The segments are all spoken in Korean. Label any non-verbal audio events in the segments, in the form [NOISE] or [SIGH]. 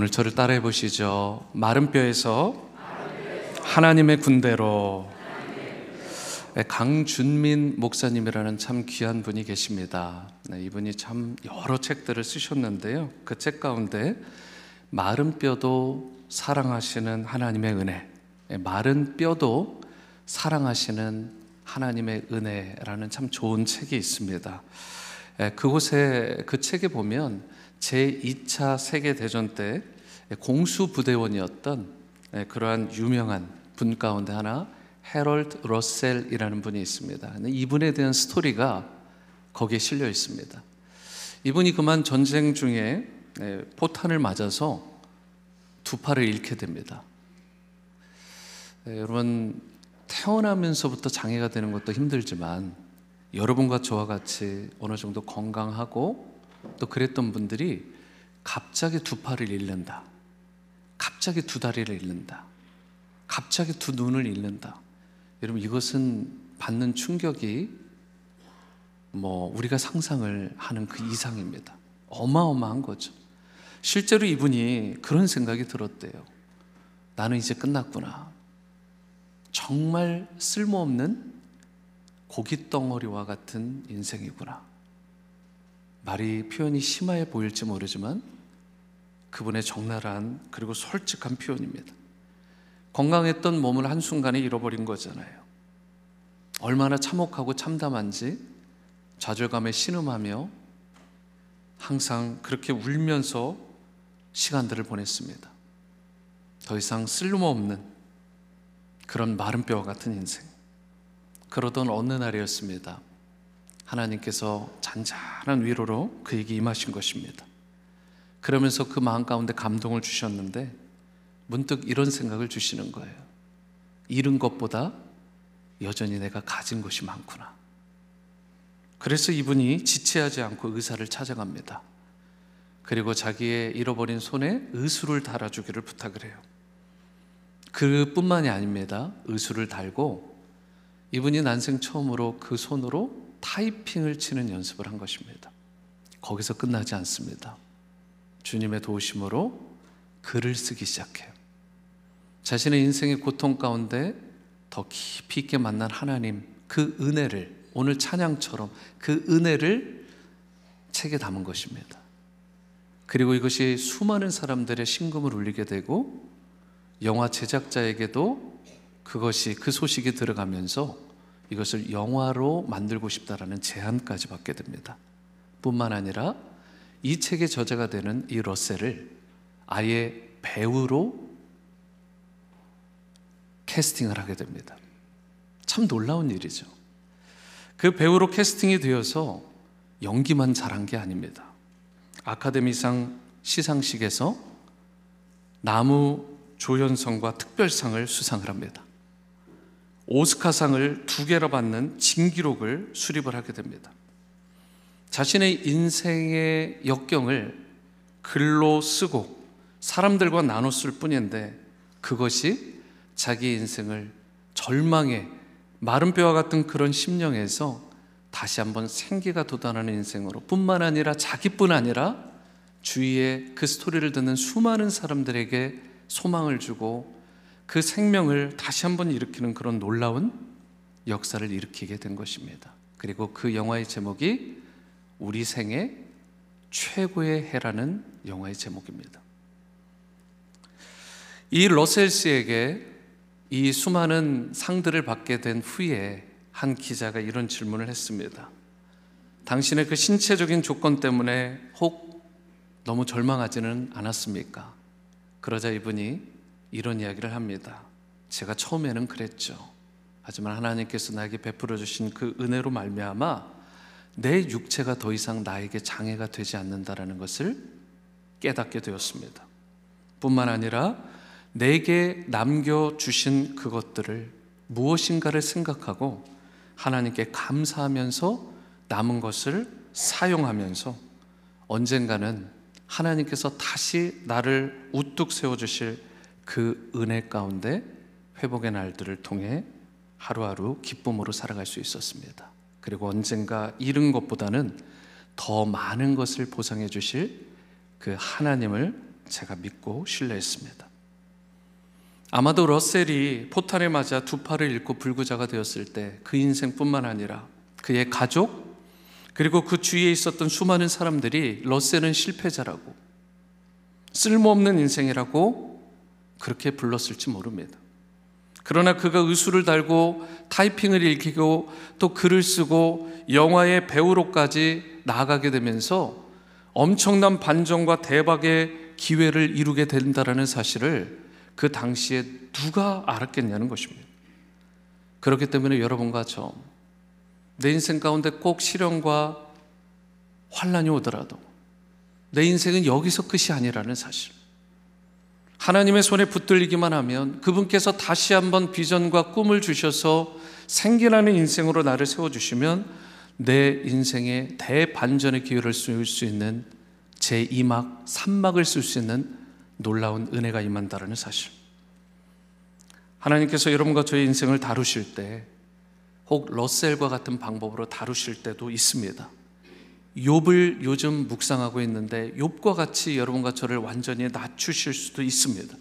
오늘 저를 따라해 보시죠. 마른 뼈에서 하나님의 군대로 네, 강준민 목사님이라는 참 귀한 분이 계십니다. 네, 이분이 참 여러 책들을 쓰셨는데요. 그 책 가운데 마른 뼈도 사랑하시는 하나님의 은혜, 네, 마른 뼈도 사랑하시는 하나님의 은혜라는 참 좋은 책이 있습니다. 그곳에 그 책에 보면 제2차 세계대전 때 공수부대원이었던 그러한 유명한 분 가운데 하나 해럴드 러셀이라는 분이 있습니다. 이분에 대한 스토리가 거기에 실려 있습니다. 이분이 그만 전쟁 중에 포탄을 맞아서 두 팔을 잃게 됩니다. 여러분 태어나면서부터 장애가 되는 것도 힘들지만 여러분과 저와 같이 어느 정도 건강하고 또 그랬던 분들이 갑자기 두 팔을 잃는다. 갑자기 두 다리를 잃는다. 갑자기 두 눈을 잃는다. 여러분 이것은 받는 충격이 뭐 우리가 상상을 하는 그 이상입니다. 어마어마한 거죠. 실제로 이분이 그런 생각이 들었대요. 나는 이제 끝났구나. 정말 쓸모없는 고깃덩어리와 같은 인생이구나. 말이 표현이 심하게 보일지 모르지만 그분의 적나라한 그리고 솔직한 표현입니다. 건강했던 몸을 한순간에 잃어버린 거잖아요. 얼마나 참혹하고 참담한지 좌절감에 신음하며 항상 그렇게 울면서 시간들을 보냈습니다. 더 이상 쓸모없는 그런 마른 뼈와 같은 인생. 그러던 어느 날이었습니다. 하나님께서 잔잔한 위로로 그에게 임하신 것입니다. 그러면서 그 마음 가운데 감동을 주셨는데 문득 이런 생각을 주시는 거예요. 잃은 것보다 여전히 내가 가진 것이 많구나. 그래서 이분이 지체하지 않고 의사를 찾아갑니다. 그리고 자기의 잃어버린 손에 의수를 달아주기를 부탁을 해요. 그뿐만이 아닙니다. 의수를 달고 이분이 난생 처음으로 그 손으로 타이핑을 치는 연습을 한 것입니다. 거기서 끝나지 않습니다. 주님의 도우심으로 글을 쓰기 시작해요. 자신의 인생의 고통 가운데 더 깊이 있게 만난 하나님 그 은혜를 오늘 찬양처럼 그 은혜를 책에 담은 것입니다. 그리고 이것이 수많은 사람들의 심금을 울리게 되고 영화 제작자에게도 그것이 그 소식이 들어가면서 이것을 영화로 만들고 싶다라는 제안까지 받게 됩니다. 뿐만 아니라 이 책의 저자가 되는 이 러셀을 아예 배우로 캐스팅을 하게 됩니다. 참 놀라운 일이죠. 그 배우로 캐스팅이 되어서 연기만 잘한 게 아닙니다. 아카데미상 시상식에서 나무 조연성과 특별상을 수상을 합니다. 오스카상을 두 개로 받는 진기록을 수립을 하게 됩니다. 자신의 인생의 역경을 글로 쓰고 사람들과 나눴을 뿐인데 그것이 자기 인생을 절망의 마른 뼈와 같은 그런 심령에서 다시 한번 생기가 돋아나는 인생으로 뿐만 아니라 자기뿐 아니라 주위에 그 스토리를 듣는 수많은 사람들에게 소망을 주고 그 생명을 다시 한번 일으키는 그런 놀라운 역사를 일으키게 된 것입니다. 그리고 그 영화의 제목이 우리 생애 최고의 해라는 영화의 제목입니다. 이 러셀스에게 이 수많은 상들을 받게 된 후에 한 기자가 이런 질문을 했습니다. 당신의 그 신체적인 조건 때문에 혹 너무 절망하지는 않았습니까? 그러자 이분이 이런 이야기를 합니다. 제가 처음에는 그랬죠. 하지만 하나님께서 나에게 베풀어 주신 그 은혜로 말미암아 내 육체가 더 이상 나에게 장애가 되지 않는다라는 것을 깨닫게 되었습니다. 뿐만 아니라 내게 남겨 주신 그것들을 무엇인가를 생각하고 하나님께 감사하면서 남은 것을 사용하면서 언젠가는 하나님께서 다시 나를 우뚝 세워 주실 그 은혜 가운데 회복의 날들을 통해 하루하루 기쁨으로 살아갈 수 있었습니다. 그리고 언젠가 잃은 것보다는 더 많은 것을 보상해 주실 그 하나님을 제가 믿고 신뢰했습니다. 아마도 러셀이 포탄에 맞아 두 팔을 잃고 불구자가 되었을 때 그 인생뿐만 아니라 그의 가족 그리고 그 주위에 있었던 수많은 사람들이 러셀은 실패자라고 쓸모없는 인생이라고 그렇게 불렀을지 모릅니다. 그러나 그가 의수를 달고 타이핑을 읽히고 또 글을 쓰고 영화의 배우로까지 나아가게 되면서 엄청난 반전과 대박의 기회를 이루게 된다라는 사실을 그 당시에 누가 알았겠냐는 것입니다. 그렇기 때문에 여러분과 저, 내 인생 가운데 꼭 시련과 환란이 오더라도 내 인생은 여기서 끝이 아니라는 사실. 하나님의 손에 붙들리기만 하면 그분께서 다시 한번 비전과 꿈을 주셔서 생기나는 인생으로 나를 세워주시면 내 인생의 대반전의 기회를 쓸 수 있는 제 2막, 3막을 쓸 수 있는 놀라운 은혜가 임한다는 사실. 하나님께서 여러분과 저의 인생을 다루실 때, 혹 러셀과 같은 방법으로 다루실 때도 있습니다. 욥을 요즘 묵상하고 있는데 욥과 같이 여러분과 저를 완전히 낮추실 수도 있습니다.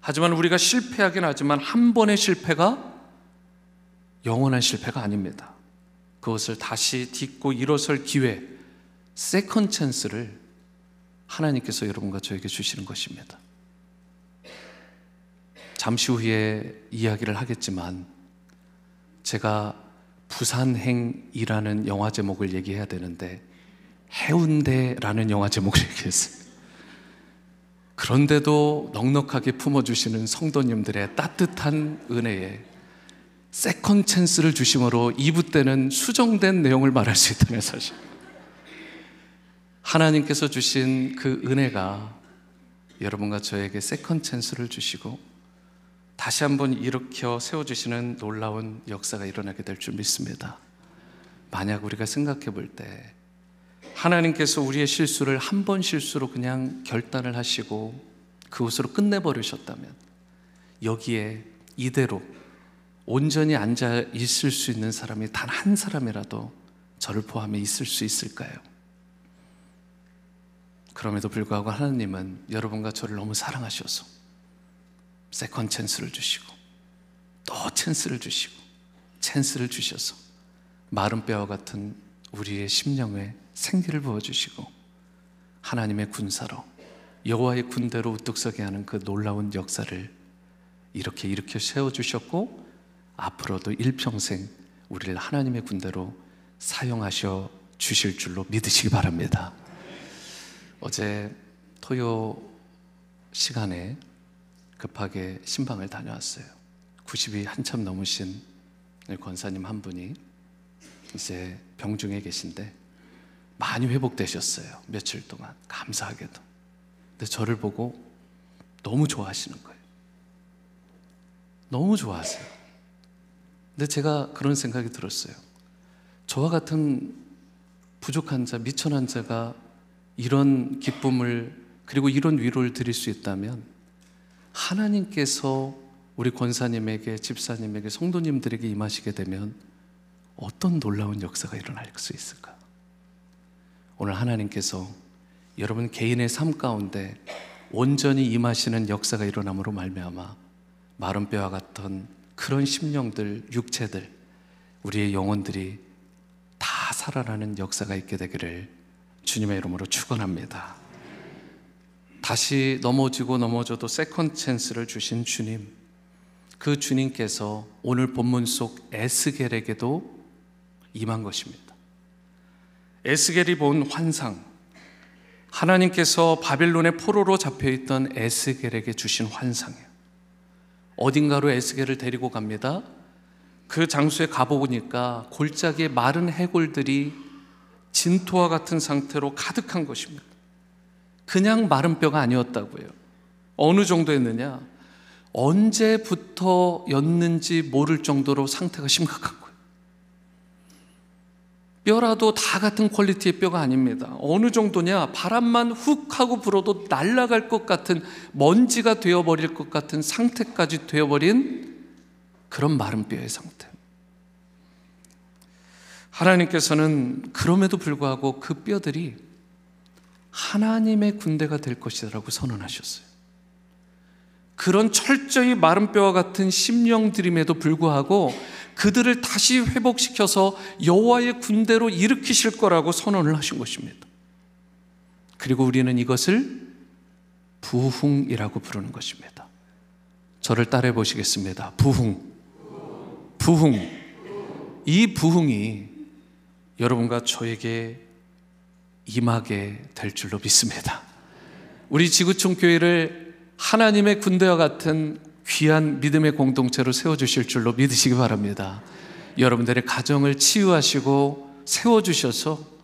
하지만 우리가 실패하긴 하지만 한 번의 실패가 영원한 실패가 아닙니다. 그것을 다시 딛고 일어설 기회, second chance를 하나님께서 여러분과 저에게 주시는 것입니다. 잠시 후에 이야기를 하겠지만 제가 부산행이라는 영화 제목을 얘기해야 되는데 해운대라는 영화 제목을 [LAUGHS] 얘기했어요. 그런데도 넉넉하게 품어주시는 성도님들의 따뜻한 은혜에 second chance를 주심으로 2부 때는 수정된 내용을 말할 수 있다는 사실. 하나님께서 주신 그 은혜가 여러분과 저에게 second chance를 주시고 다시 한번 일으켜 세워주시는 놀라운 역사가 일어나게 될 줄 믿습니다. 만약 우리가 생각해 볼 때 하나님께서 우리의 실수를 한 번 실수로 그냥 결단을 하시고 그곳으로 끝내버리셨다면 여기에 이대로 온전히 앉아 있을 수 있는 사람이 단 한 사람이라도 저를 포함해 있을 수 있을까요? 그럼에도 불구하고 하나님은 여러분과 저를 너무 사랑하셔서 second chance를 주시고 또 찬스를 주시고 찬스를 주셔서 마른 뼈와 같은 우리의 심령에 생기를 부어 주시고 하나님의 군사로 여호와의 군대로 우뚝 서게 하는 그 놀라운 역사를 이렇게 일으켜 세워 주셨고 앞으로도 일평생 우리를 하나님의 군대로 사용하셔 주실 줄로 믿으시기 바랍니다. 어제 토요 시간에 급하게 신방을 다녀왔어요. 90이 한참 넘으신 권사님 한 분이 이제 병중에 계신데 많이 회복되셨어요. 며칠 동안. 감사하게도. 근데 저를 보고 너무 좋아하시는 거예요. 너무 좋아하세요. 근데 제가 그런 생각이 들었어요. 저와 같은 부족한 자, 미천한 자가 이런 기쁨을 그리고 이런 위로를 드릴 수 있다면 하나님께서 우리 권사님에게, 집사님에게, 성도님들에게 임하시게 되면 어떤 놀라운 역사가 일어날 수 있을까? 오늘 하나님께서 여러분 개인의 삶 가운데 온전히 임하시는 역사가 일어남으로 말미암아 마른 뼈와 같은 그런 심령들, 육체들, 우리의 영혼들이 다 살아나는 역사가 있게 되기를 주님의 이름으로 축원합니다. 다시 넘어지고 넘어져도 second chance를 주신 주님, 그 주님께서 오늘 본문 속 에스겔에게도 임한 것입니다. 에스겔이 본 환상, 하나님께서 바빌론의 포로로 잡혀 있던 에스겔에게 주신 환상이에요. 어딘가로 에스겔을 데리고 갑니다. 그 장소에 가보니까 골짜기에 마른 해골들이 진토와 같은 상태로 가득한 것입니다. 그냥 마른 뼈가 아니었다고요. 어느 정도였느냐? 언제부터였는지 모를 정도로 상태가 심각한 거예요. 뼈라도 다 같은 퀄리티의 뼈가 아닙니다. 어느 정도냐? 바람만 훅 하고 불어도 날아갈 것 같은 먼지가 되어버릴 것 같은 상태까지 되어버린 그런 마른 뼈의 상태. 하나님께서는 그럼에도 불구하고 그 뼈들이 하나님의 군대가 될 것이라고 선언하셨어요. 그런 철저히 마른 뼈와 같은 심령들임에도 불구하고 그들을 다시 회복시켜서 여호와의 군대로 일으키실 거라고 선언을 하신 것입니다. 그리고 우리는 이것을 부흥이라고 부르는 것입니다. 저를 따라해 보시겠습니다. 부흥. 부흥. 이 부흥이 여러분과 저에게 임하게 될 줄로 믿습니다. 우리 지구촌 교회를 하나님의 군대와 같은 귀한 믿음의 공동체로 세워주실 줄로 믿으시기 바랍니다. 여러분들의 가정을 치유하시고 세워주셔서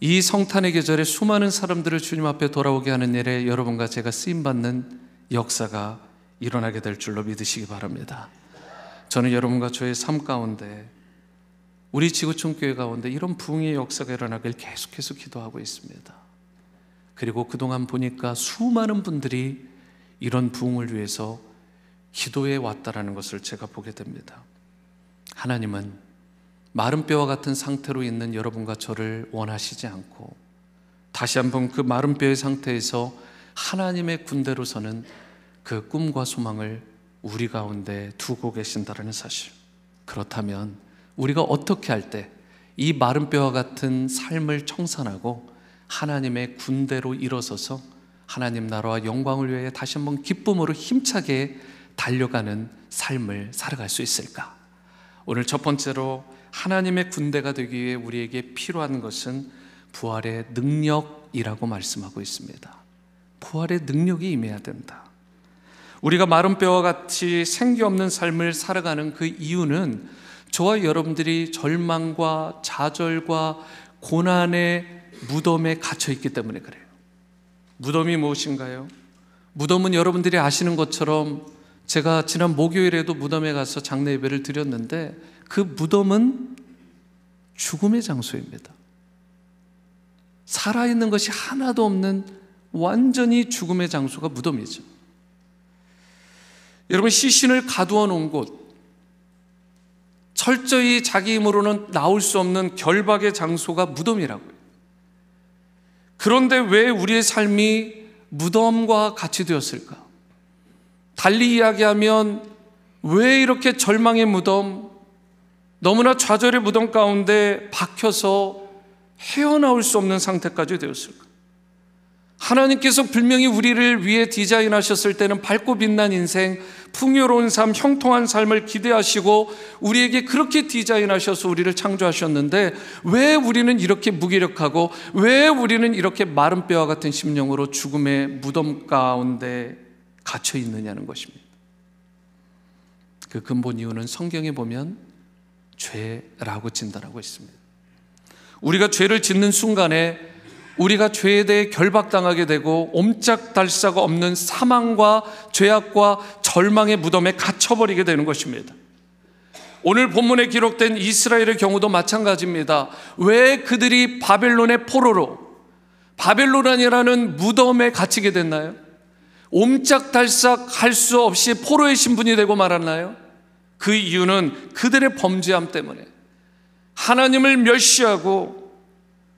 이 성탄의 계절에 수많은 사람들을 주님 앞에 돌아오게 하는 일에 여러분과 제가 쓰임받는 역사가 일어나게 될 줄로 믿으시기 바랍니다. 저는 여러분과 저의 삶 가운데 우리 지구촌 교회 가운데 이런 부흥의 역사가 일어나길 계속해서 기도하고 있습니다. 그리고 그동안 보니까 수많은 분들이 이런 부흥을 위해서 기도해 왔다라는 것을 제가 보게 됩니다. 하나님은 마른 뼈와 같은 상태로 있는 여러분과 저를 원하시지 않고 다시 한번 그 마른 뼈의 상태에서 하나님의 군대로서는 그 꿈과 소망을 우리 가운데 두고 계신다라는 사실. 그렇다면 우리가 어떻게 할 때 이 마른 뼈와 같은 삶을 청산하고 하나님의 군대로 일어서서 하나님 나라와 영광을 위해 다시 한번 기쁨으로 힘차게 달려가는 삶을 살아갈 수 있을까? 오늘 첫 번째로 하나님의 군대가 되기 위해 우리에게 필요한 것은 부활의 능력이라고 말씀하고 있습니다. 부활의 능력이 임해야 된다. 우리가 마른 뼈와 같이 생기 없는 삶을 살아가는 그 이유는 저와 여러분들이 절망과 좌절과 고난의 무덤에 갇혀 있기 때문에 그래요. 무덤이 무엇인가요? 무덤은 여러분들이 아시는 것처럼 제가 지난 목요일에도 무덤에 가서 장례 예배를 드렸는데 그 무덤은 죽음의 장소입니다. 살아있는 것이 하나도 없는 완전히 죽음의 장소가 무덤이죠. 여러분, 시신을 가두어 놓은 곳, 철저히 자기 힘으로는 나올 수 없는 결박의 장소가 무덤이라고요. 그런데 왜 우리의 삶이 무덤과 같이 되었을까? 달리 이야기하면 왜 이렇게 절망의 무덤, 너무나 좌절의 무덤 가운데 박혀서 헤어나올 수 없는 상태까지 되었을까? 하나님께서 분명히 우리를 위해 디자인하셨을 때는 밝고 빛난 인생, 풍요로운 삶, 형통한 삶을 기대하시고 우리에게 그렇게 디자인하셔서 우리를 창조하셨는데 왜 우리는 이렇게 무기력하고 왜 우리는 이렇게 마른 뼈와 같은 심령으로 죽음의 무덤 가운데 갇혀 있느냐는 것입니다. 그 근본 이유는 성경에 보면 죄라고 진단하고 있습니다. 우리가 죄를 짓는 순간에 우리가 죄에 대해 결박당하게 되고 옴짝달사가 없는 사망과 죄악과 절망의 무덤에 갇혀버리게 되는 것입니다. 오늘 본문에 기록된 이스라엘의 경우도 마찬가지입니다. 왜 그들이 바벨론의 포로로 바벨론이라는 무덤에 갇히게 됐나요? 옴짝달싹 할 수 없이 포로의 신분이 되고 말았나요? 그 이유는 그들의 범죄함 때문에 하나님을 멸시하고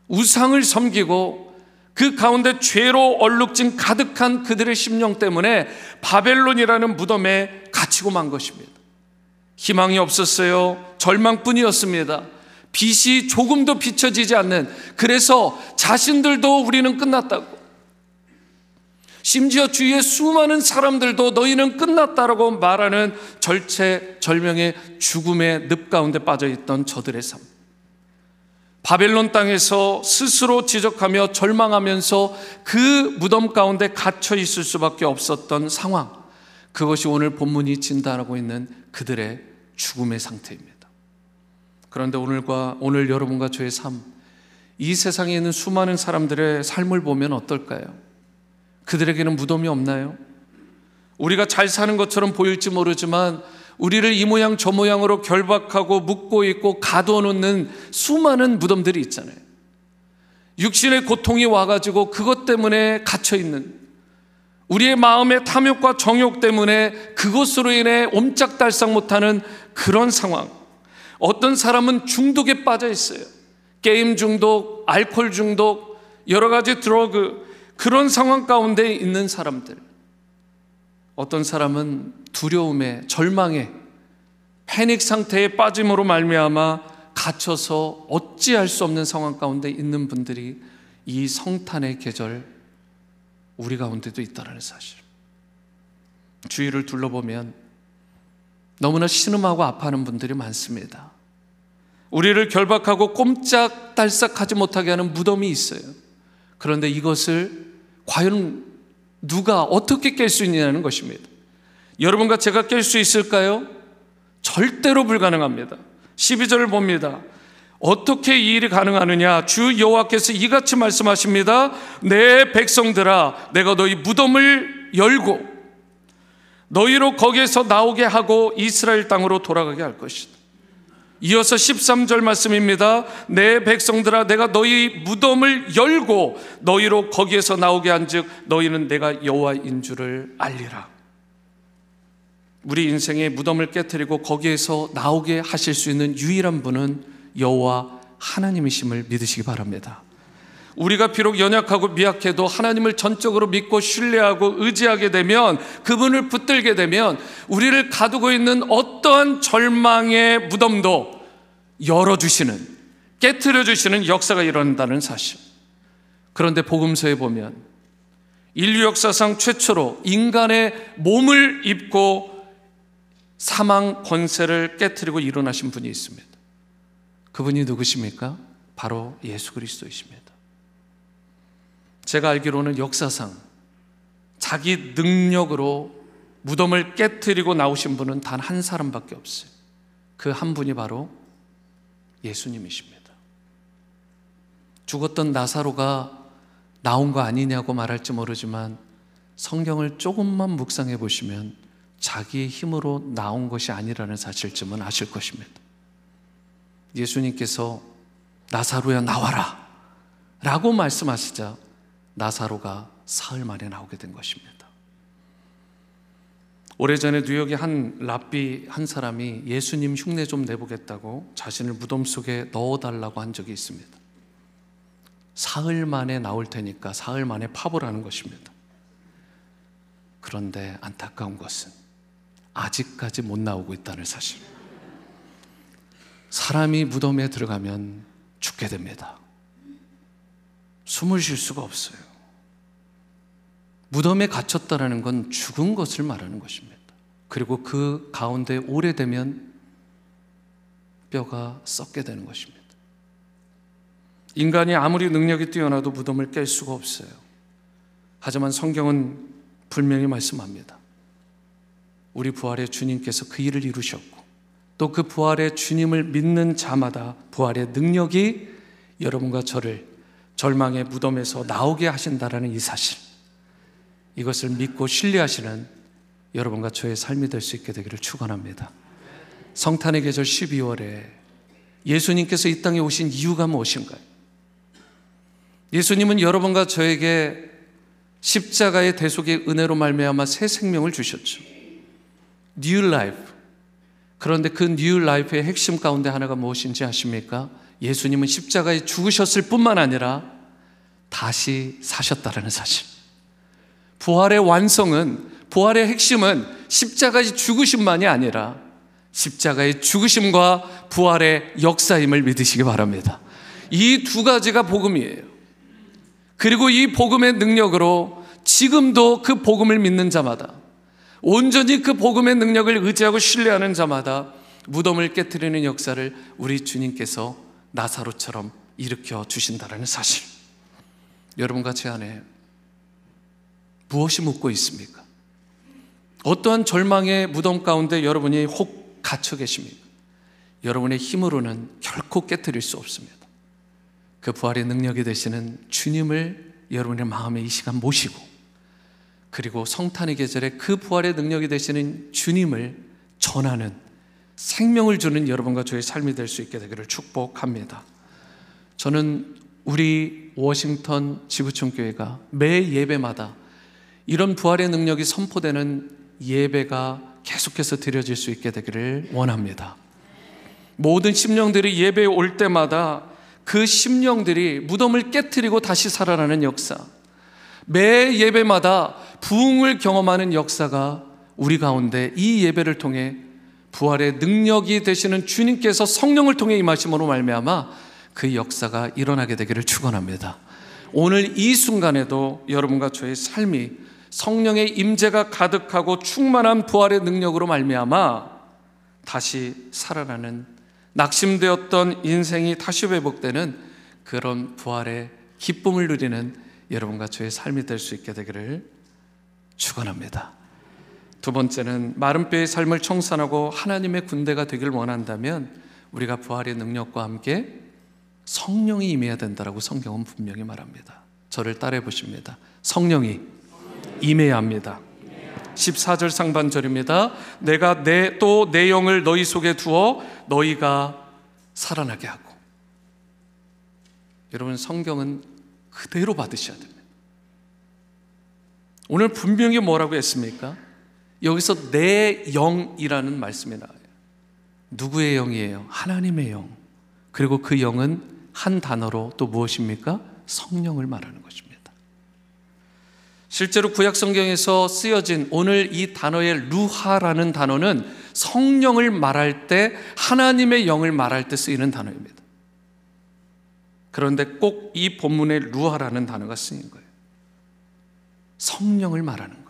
우상을 섬기고 그 가운데 죄로 얼룩진 가득한 그들의 심령 때문에 바벨론이라는 무덤에 갇히고 만 것입니다. 희망이 없었어요. 절망뿐이었습니다. 빛이 조금도 비춰지지 않는 그래서 자신들도 우리는 끝났다고 심지어 주위의 수많은 사람들도 너희는 끝났다라고 말하는 절체절명의 죽음의 늪 가운데 빠져 있던 저들의 삶. 바벨론 땅에서 스스로 지적하며 절망하면서 그 무덤 가운데 갇혀 있을 수밖에 없었던 상황. 그것이 오늘 본문이 진단하고 있는 그들의 죽음의 상태입니다. 그런데 오늘과 오늘 여러분과 저의 삶, 이 세상에 있는 수많은 사람들의 삶을 보면 어떨까요? 그들에게는 무덤이 없나요? 우리가 잘 사는 것처럼 보일지 모르지만 우리를 이 모양 저 모양으로 결박하고 묶고 있고 가두어 놓는 수많은 무덤들이 있잖아요. 육신의 고통이 와가지고 그것 때문에 갇혀 있는 우리의 마음의 탐욕과 정욕 때문에 그것으로 인해 옴짝달싹 못하는 그런 상황. 어떤 사람은 중독에 빠져 있어요. 게임 중독, 알코올 중독, 여러 가지 드러그 그런 상황 가운데 있는 사람들. 어떤 사람은 두려움에 절망에 패닉 상태에 빠짐으로 말미암아 갇혀서 어찌할 수 없는 상황 가운데 있는 분들이 이 성탄의 계절 우리 가운데도 있다는 사실. 주위를 둘러보면 너무나 신음하고 아파하는 분들이 많습니다. 우리를 결박하고 꼼짝달싹하지 못하게 하는 무덤이 있어요. 그런데 이것을 과연 누가 어떻게 깰 수 있냐는 것입니다. 여러분과 제가 깰 수 있을까요? 절대로 불가능합니다. 12절을 봅니다. 어떻게 이 일이 가능하느냐? 주 여호와께서 이같이 말씀하십니다. 내 백성들아, 내가 너희 무덤을 열고 너희로 거기에서 나오게 하고 이스라엘 땅으로 돌아가게 할 것이다. 이어서 13절 말씀입니다. 내 백성들아 내가 너희 무덤을 열고 너희로 거기에서 나오게 한즉 너희는 내가 여호와인 줄을 알리라. 우리 인생의 무덤을 깨뜨리고 거기에서 나오게 하실 수 있는 유일한 분은 여호와 하나님이심을 믿으시기 바랍니다. 우리가 비록 연약하고 미약해도 하나님을 전적으로 믿고 신뢰하고 의지하게 되면 그분을 붙들게 되면 우리를 가두고 있는 어떠한 절망의 무덤도 열어주시는 깨뜨려 주시는 역사가 일어난다는 사실. 그런데 복음서에 보면 인류 역사상 최초로 인간의 몸을 입고 사망 권세를 깨뜨리고 일어나신 분이 있습니다. 그분이 누구십니까? 바로 예수 그리스도이십니다. 제가 알기로는 역사상 자기 능력으로 무덤을 깨뜨리고 나오신 분은 단 한 사람밖에 없어요. 그 한 분이 바로 예수님이십니다. 죽었던 나사로가 나온 거 아니냐고 말할지 모르지만 성경을 조금만 묵상해 보시면 자기의 힘으로 나온 것이 아니라는 사실쯤은 아실 것입니다. 예수님께서 나사로야 나와라 라고 말씀하시자 나사로가 사흘 만에 나오게 된 것입니다. 오래전에 뉴욕의 한 랍비 한 사람이 예수님 흉내 좀 내보겠다고 자신을 무덤 속에 넣어달라고 한 적이 있습니다. 사흘 만에 나올 테니까 사흘 만에 파보라는 것입니다. 그런데 안타까운 것은 아직까지 못 나오고 있다는 사실. 사람이 무덤에 들어가면 죽게 됩니다. 숨을 쉴 수가 없어요. 무덤에 갇혔다라는 건 죽은 것을 말하는 것입니다. 그리고 그 가운데 오래되면 뼈가 썩게 되는 것입니다. 인간이 아무리 능력이 뛰어나도 무덤을 깰 수가 없어요. 하지만 성경은 분명히 말씀합니다. 우리 부활의 주님께서 그 일을 이루셨고 또 그 부활의 주님을 믿는 자마다 부활의 능력이 여러분과 저를 절망의 무덤에서 나오게 하신다라는 이 사실 이것을 믿고 신뢰하시는 여러분과 저의 삶이 될 수 있게 되기를 축원합니다. 성탄의 계절 12월에 예수님께서 이 땅에 오신 이유가 무엇인가요? 예수님은 여러분과 저에게 십자가의 대속의 은혜로 말미암아 새 생명을 주셨죠. New Life. 그런데 그 New Life의 핵심 가운데 하나가 무엇인지 아십니까? 예수님은 십자가에 죽으셨을 뿐만 아니라 다시 사셨다라는 사실. 부활의 완성은 부활의 핵심은 십자가의 죽으심만이 아니라 십자가의 죽으심과 부활의 역사임을 믿으시기 바랍니다. 이 두 가지가 복음이에요. 그리고 이 복음의 능력으로 지금도 그 복음을 믿는 자마다 온전히 그 복음의 능력을 의지하고 신뢰하는 자마다 무덤을 깨뜨리는 역사를 우리 주님께서 나사로처럼 일으켜 주신다라는 사실. 여러분과 제 안에 무엇이 묻고 있습니까? 어떠한 절망의 무덤 가운데 여러분이 혹 갇혀 계십니까? 여러분의 힘으로는 결코 깨뜨릴 수 없습니다. 그 부활의 능력이 되시는 주님을 여러분의 마음에 이 시간 모시고 그리고 성탄의 계절에 그 부활의 능력이 되시는 주님을 전하는 생명을 주는 여러분과 저의 삶이 될 수 있게 되기를 축복합니다. 저는 우리 워싱턴 지구촌 교회가 매 예배마다 이런 부활의 능력이 선포되는 예배가 계속해서 드려질 수 있게 되기를 원합니다. 모든 심령들이 예배에 올 때마다 그 심령들이 무덤을 깨뜨리고 다시 살아나는 역사. 매 예배마다 부흥을 경험하는 역사가 우리 가운데 이 예배를 통해 부활의 능력이 되시는 주님께서 성령을 통해 임하심으로 말미암아 그 역사가 일어나게 되기를 축원합니다. 오늘 이 순간에도 여러분과 저의 삶이 성령의 임재가 가득하고 충만한 부활의 능력으로 말미암아 다시 살아나는 낙심되었던 인생이 다시 회복되는 그런 부활의 기쁨을 누리는 여러분과 저의 삶이 될 수 있게 되기를 축원합니다. 두 번째는 마른 뼈의 삶을 청산하고 하나님의 군대가 되길 원한다면 우리가 부활의 능력과 함께 성령이 임해야 된다라고 성경은 분명히 말합니다. 저를 따라해 보십니다. 성령이 임해야 합니다. 14절 상반절입니다. 내가 내 또 내 영을 너희 속에 두어 너희가 살아나게 하고. 여러분 성경은 그대로 받으셔야 됩니다. 오늘 분명히 뭐라고 했습니까? 여기서 내 영이라는 말씀이 나와요. 누구의 영이에요? 하나님의 영. 그리고 그 영은 한 단어로 또 무엇입니까? 성령을 말하는 것입니다. 실제로 구약 성경에서 쓰여진 오늘 이 단어의 루하라는 단어는 성령을 말할 때 하나님의 영을 말할 때 쓰이는 단어입니다. 그런데 꼭 이 본문에 루하라는 단어가 쓰인 거예요. 성령을 말하는.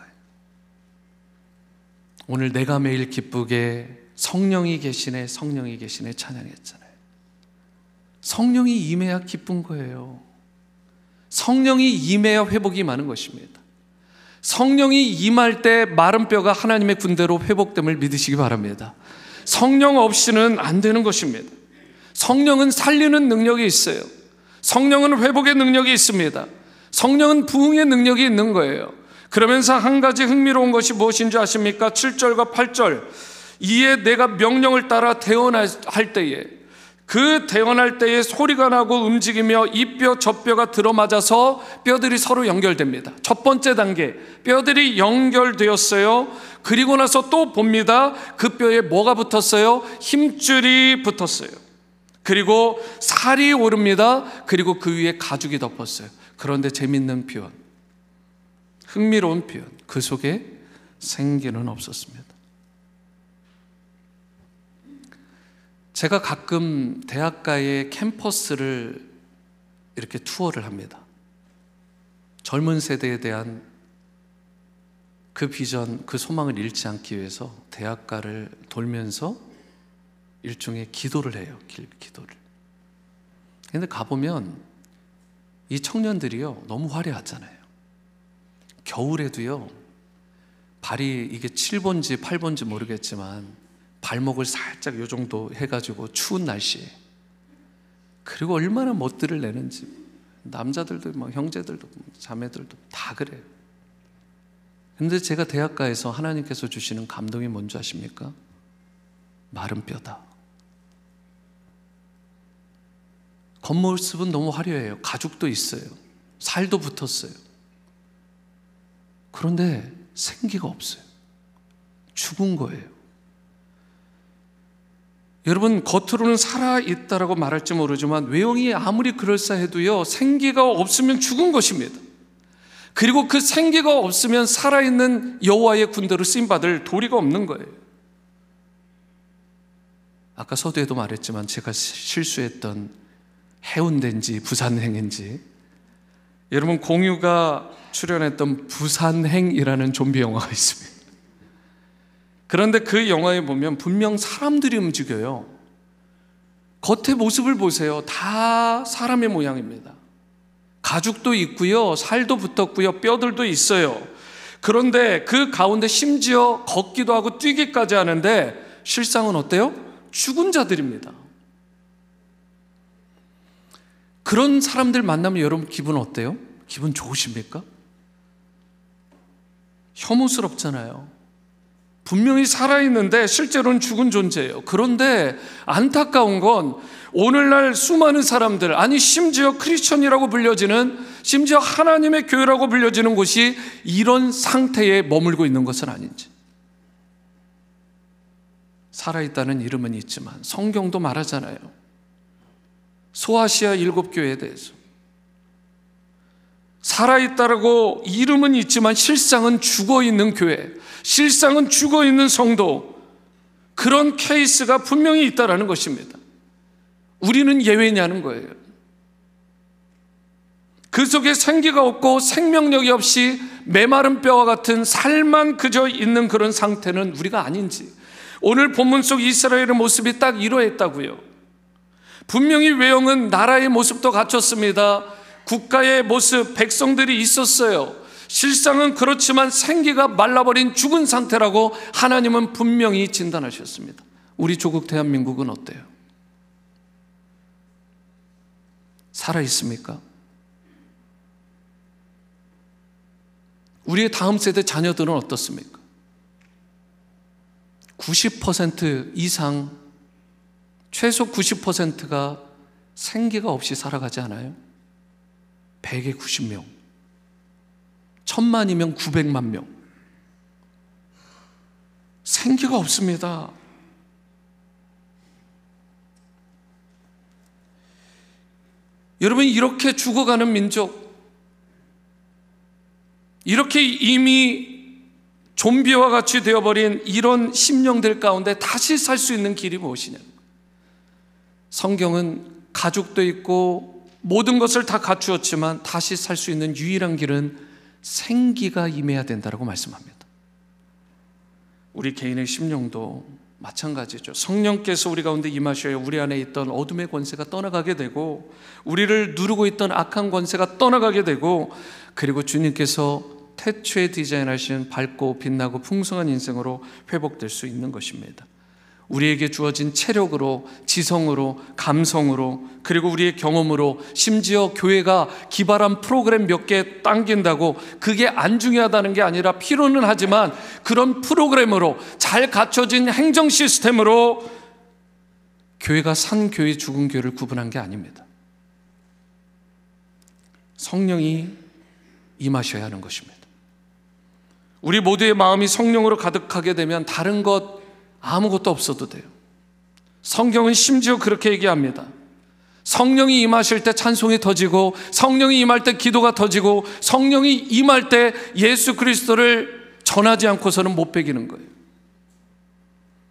오늘 내가 매일 기쁘게 성령이 계시네, 성령이 계시네 찬양했잖아요. 성령이 임해야 기쁜 거예요. 성령이 임해야 회복이 많은 것입니다. 성령이 임할 때 마른 뼈가 하나님의 군대로 회복됨을 믿으시기 바랍니다. 성령 없이는 안 되는 것입니다. 성령은 살리는 능력이 있어요. 성령은 회복의 능력이 있습니다. 성령은 부흥의 능력이 있는 거예요. 그러면서 한 가지 흥미로운 것이 무엇인지 아십니까? 7절과 8절. 이에 내가 명령을 따라 태어날 때에 그 태어날 때에 소리가 나고 움직이며 이 뼈 저 뼈가 들어맞아서 뼈들이 서로 연결됩니다. 첫 번째 단계 뼈들이 연결되었어요. 그리고 나서 또 봅니다. 그 뼈에 뭐가 붙었어요? 힘줄이 붙었어요. 그리고 살이 오릅니다. 그리고 그 위에 가죽이 덮었어요. 그런데 재밌는 표현. 흥미로운 표현. 그 속에 생기는 없었습니다. 제가 가끔 대학가의 캠퍼스를 이렇게 투어를 합니다. 젊은 세대에 대한 그 비전, 그 소망을 잃지 않기 위해서 대학가를 돌면서 일종의 기도를 해요. 기도를. 근데 가보면 이 청년들이요, 너무 화려하잖아요. 겨울에도요, 발이 이게 7번지 8번지 모르겠지만 발목을 살짝 요 정도 해가지고 추운 날씨에 그리고 얼마나 멋들을 내는지 남자들도 뭐 형제들도 자매들도 다 그래요. 근데 제가 대학가에서 하나님께서 주시는 감동이 뭔지 아십니까? 마른 뼈다. 겉모습은 너무 화려해요. 가죽도 있어요. 살도 붙었어요. 그런데 생기가 없어요. 죽은 거예요. 여러분 겉으로는 살아 있다라고 말할지 모르지만 외형이 아무리 그럴싸해도요 생기가 없으면 죽은 것입니다. 그리고 그 생기가 없으면 살아 있는 여호와의 군대로 쓰임 받을 도리가 없는 거예요. 아까 서두에도 말했지만 제가 실수했던 해운대인지 부산행인지 여러분 공유가 출연했던 부산행이라는 좀비 영화가 있습니다. 그런데 그 영화에 보면 분명 사람들이 움직여요. 겉의 모습을 보세요. 다 사람의 모양입니다. 가죽도 있고요. 살도 붙었고요. 뼈들도 있어요. 그런데 그 가운데 심지어 걷기도 하고 뛰기까지 하는데 실상은 어때요? 죽은 자들입니다. 그런 사람들 만나면 여러분 기분 어때요? 기분 좋으십니까? 혐오스럽잖아요. 분명히 살아있는데 실제로는 죽은 존재예요. 그런데 안타까운 건 오늘날 수많은 사람들, 아니, 심지어 크리스천이라고 불려지는, 심지어 하나님의 교회라고 불려지는 곳이 이런 상태에 머물고 있는 것은 아닌지. 살아있다는 이름은 있지만 성경도 말하잖아요. 소아시아 일곱 교회에 대해서 살아있다라고 이름은 있지만 실상은 죽어 있는 교회, 실상은 죽어 있는 성도, 그런 케이스가 분명히 있다라는 것입니다. 우리는 예외냐는 거예요. 그 속에 생기가 없고 생명력이 없이 메마른 뼈와 같은 살만 그저 있는 그런 상태는 우리가 아닌지. 오늘 본문 속 이스라엘의 모습이 딱 이러했다고요. 분명히 외형은 나라의 모습도 갖췄습니다. 국가의 모습, 백성들이 있었어요. 실상은 그렇지만 생기가 말라버린 죽은 상태라고 하나님은 분명히 진단하셨습니다. 우리 조국 대한민국은 어때요? 살아 있습니까? 우리의 다음 세대 자녀들은 어떻습니까? 90% 이상, 최소 90%가 생기가 없이 살아가지 않아요? 100에 90명. 천만이면 900만 명. 생기가 없습니다. 여러분, 이렇게 죽어가는 민족, 이렇게 이미 좀비와 같이 되어버린 이런 심령들 가운데 다시 살 수 있는 길이 무엇이냐? 성경은 가족도 있고 모든 것을 다 갖추었지만 다시 살 수 있는 유일한 길은 생기가 임해야 된다고 말씀합니다. 우리 개인의 심령도 마찬가지죠. 성령께서 우리 가운데 임하셔야 우리 안에 있던 어둠의 권세가 떠나가게 되고 우리를 누르고 있던 악한 권세가 떠나가게 되고 그리고 주님께서 태초에 디자인하신 밝고 빛나고 풍성한 인생으로 회복될 수 있는 것입니다. 우리에게 주어진 체력으로, 지성으로, 감성으로, 그리고 우리의 경험으로, 심지어 교회가 기발한 프로그램 몇 개 당긴다고 그게 안 중요하다는 게 아니라 필요는 하지만 그런 프로그램으로 잘 갖춰진 행정 시스템으로 교회가 산 교회, 죽은 교회를 구분한 게 아닙니다. 성령이 임하셔야 하는 것입니다. 우리 모두의 마음이 성령으로 가득하게 되면 다른 것 아무것도 없어도 돼요. 성경은 심지어 그렇게 얘기합니다. 성령이 임하실 때 찬송이 터지고 성령이 임할 때 기도가 터지고 성령이 임할 때 예수 그리스도를 전하지 않고서는 못 베기는 거예요.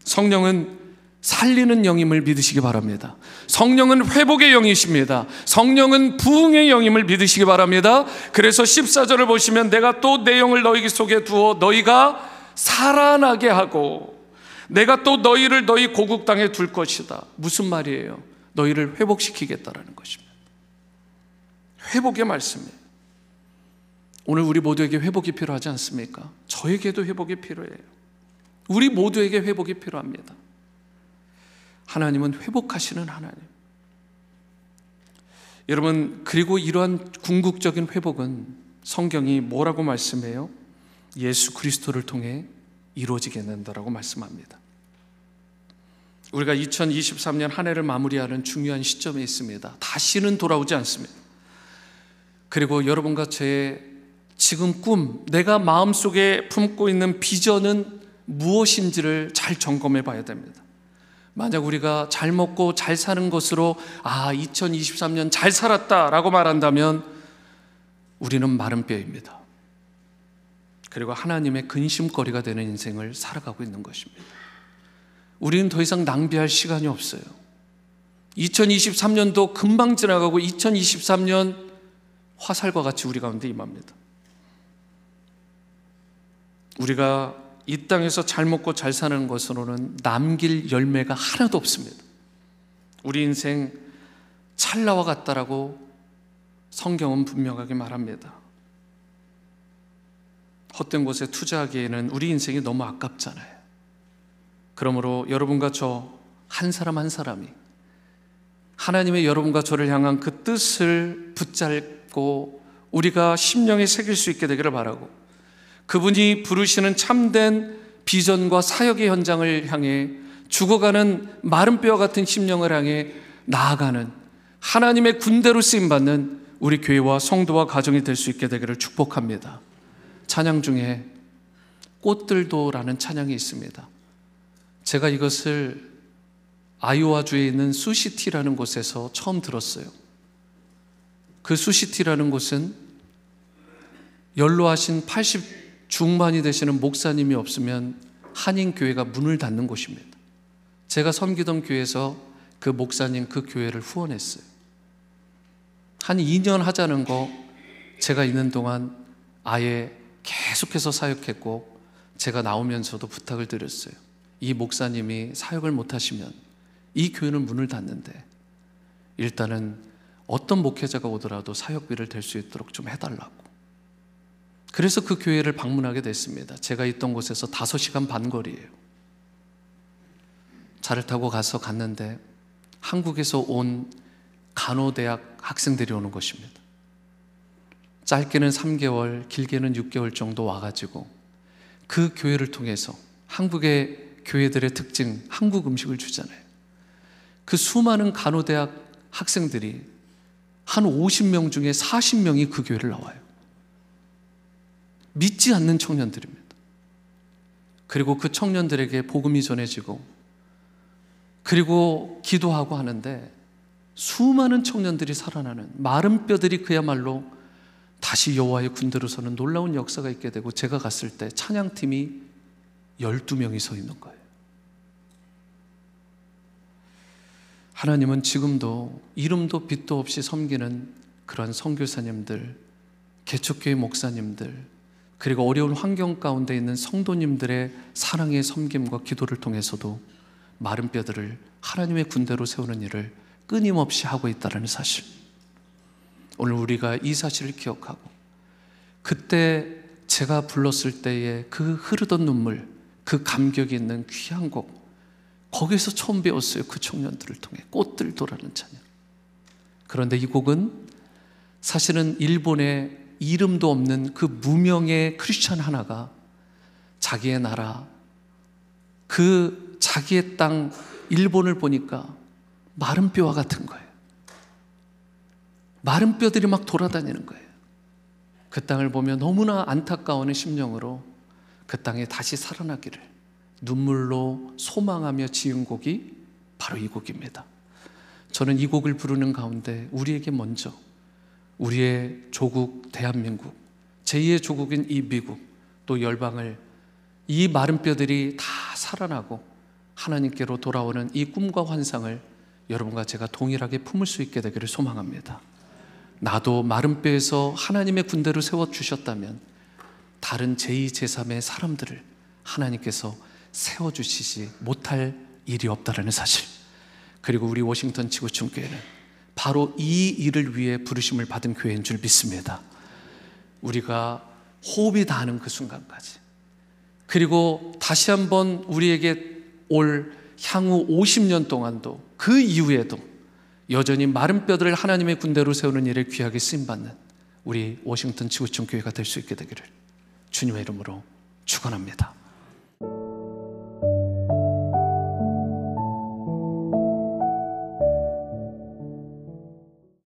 성령은 살리는 영임을 믿으시기 바랍니다. 성령은 회복의 영이십니다. 성령은 부흥의 영임을 믿으시기 바랍니다. 그래서 14절을 보시면 내가 또 내 영을 너희 속에 두어 너희가 살아나게 하고 내가 또 너희를 너희 고국 땅에 둘 것이다. 무슨 말이에요? 너희를 회복시키겠다라는 것입니다. 회복의 말씀이에요. 오늘 우리 모두에게 회복이 필요하지 않습니까? 저에게도 회복이 필요해요. 우리 모두에게 회복이 필요합니다. 하나님은 회복하시는 하나님. 여러분, 그리고 이러한 궁극적인 회복은 성경이 뭐라고 말씀해요? 예수 그리스도를 통해 이루어지게 된다라고 말씀합니다. 우리가 2023년 한 해를 마무리하는 중요한 시점에 있습니다. 다시는 돌아오지 않습니다. 그리고 여러분과 제 지금 꿈, 내가 마음속에 품고 있는 비전은 무엇인지를 잘 점검해 봐야 됩니다. 만약 우리가 잘 먹고 잘 사는 것으로 아, 2023년 잘 살았다라고 말한다면 우리는 마른 뼈입니다. 그리고 하나님의 근심거리가 되는 인생을 살아가고 있는 것입니다. 우리는 더 이상 낭비할 시간이 없어요. 2023년도 금방 지나가고 2023년 화살과 같이 우리 가운데 임합니다. 우리가 이 땅에서 잘 먹고 잘 사는 것으로는 남길 열매가 하나도 없습니다. 우리 인생 찰나와 같다라고 성경은 분명하게 말합니다. 헛된 곳에 투자하기에는 우리 인생이 너무 아깝잖아요. 그러므로 여러분과 저 한 사람 한 사람이 하나님의 여러분과 저를 향한 그 뜻을 붙잡고 우리가 심령에 새길 수 있게 되기를 바라고 그분이 부르시는 참된 비전과 사역의 현장을 향해 죽어가는 마른 뼈 같은 심령을 향해 나아가는 하나님의 군대로 쓰임 받는 우리 교회와 성도와 가정이 될 수 있게 되기를 축복합니다. 찬양 중에 꽃들도라는 찬양이 있습니다. 제가 이것을 아이오와주에 있는 수시티라는 곳에서 처음 들었어요. 그 수시티라는 곳은 연로하신 80 중반이 되시는 목사님이 없으면 한인교회가 문을 닫는 곳입니다. 제가 섬기던 교회에서 그 목사님 그 교회를 후원했어요. 한 2년 하자는 거 제가 있는 동안 아예 계속해서 사역했고 제가 나오면서도 부탁을 드렸어요. 이 목사님이 사역을 못 하시면 이 교회는 문을 닫는데 일단은 어떤 목회자가 오더라도 사역비를 댈 수 있도록 좀 해달라고. 그래서 그 교회를 방문하게 됐습니다. 제가 있던 곳에서 5시간 반 거리예요. 차를 타고 가서 갔는데 한국에서 온 간호대학 학생들이 오는 것입니다. 짧게는 3개월, 길게는 6개월 정도 와가지고 그 교회를 통해서 한국의 교회들의 특징, 한국 음식을 주잖아요. 그 수많은 간호대학 학생들이 한 50명 중에 40명이 그 교회를 나와요. 믿지 않는 청년들입니다. 그리고 그 청년들에게 복음이 전해지고 그리고 기도하고 하는데 수많은 청년들이 살아나는 마른 뼈들이 그야말로 다시 여호와의 군대로 서는 놀라운 역사가 있게 되고 제가 갔을 때 찬양팀이 12명이 서 있는 거예요. 하나님은 지금도 이름도 빛도 없이 섬기는 그러한 선교사님들, 개척교회 목사님들, 그리고 어려운 환경 가운데 있는 성도님들의 사랑의 섬김과 기도를 통해서도 마른 뼈들을 하나님의 군대로 세우는 일을 끊임없이 하고 있다는 사실. 오늘 우리가 이 사실을 기억하고 그때 제가 불렀을 때의 그 흐르던 눈물, 그 감격이 있는 귀한 곡, 거기서 처음 배웠어요. 그 청년들을 통해 꽃들 도라는 찬양. 그런데 이 곡은 사실은 일본의 이름도 없는 그 무명의 크리스찬 하나가 자기의 나라, 그 자기의 땅 일본을 보니까 마른 뼈와 같은 거예요. 마른 뼈들이 막 돌아다니는 거예요. 그 땅을 보며 너무나 안타까워하는 심령으로 그 땅에 다시 살아나기를 눈물로 소망하며 지은 곡이 바로 이 곡입니다. 저는 이 곡을 부르는 가운데 우리에게 먼저 우리의 조국 대한민국, 제2의 조국인 이 미국, 또 열방을 이 마른 뼈들이 다 살아나고 하나님께로 돌아오는 이 꿈과 환상을 여러분과 제가 동일하게 품을 수 있게 되기를 소망합니다. 나도 마른 뼈에서 하나님의 군대를 세워 주셨다면 다른 제2, 제3의 사람들을 하나님께서 세워 주시지 못할 일이 없다라는 사실. 그리고 우리 워싱턴 지구촌 교회는 바로 이 일을 위해 부르심을 받은 교회인 줄 믿습니다. 우리가 호흡이 닿는 그 순간까지. 그리고 다시 한번 우리에게 올 향후 50년 동안도 그 이후에도 여전히 마른 뼈들을 하나님의 군대로 세우는 일에 귀하게 쓰임받는 우리 워싱턴 지구촌 교회가 될 수 있게 되기를 주님의 이름으로 축원합니다.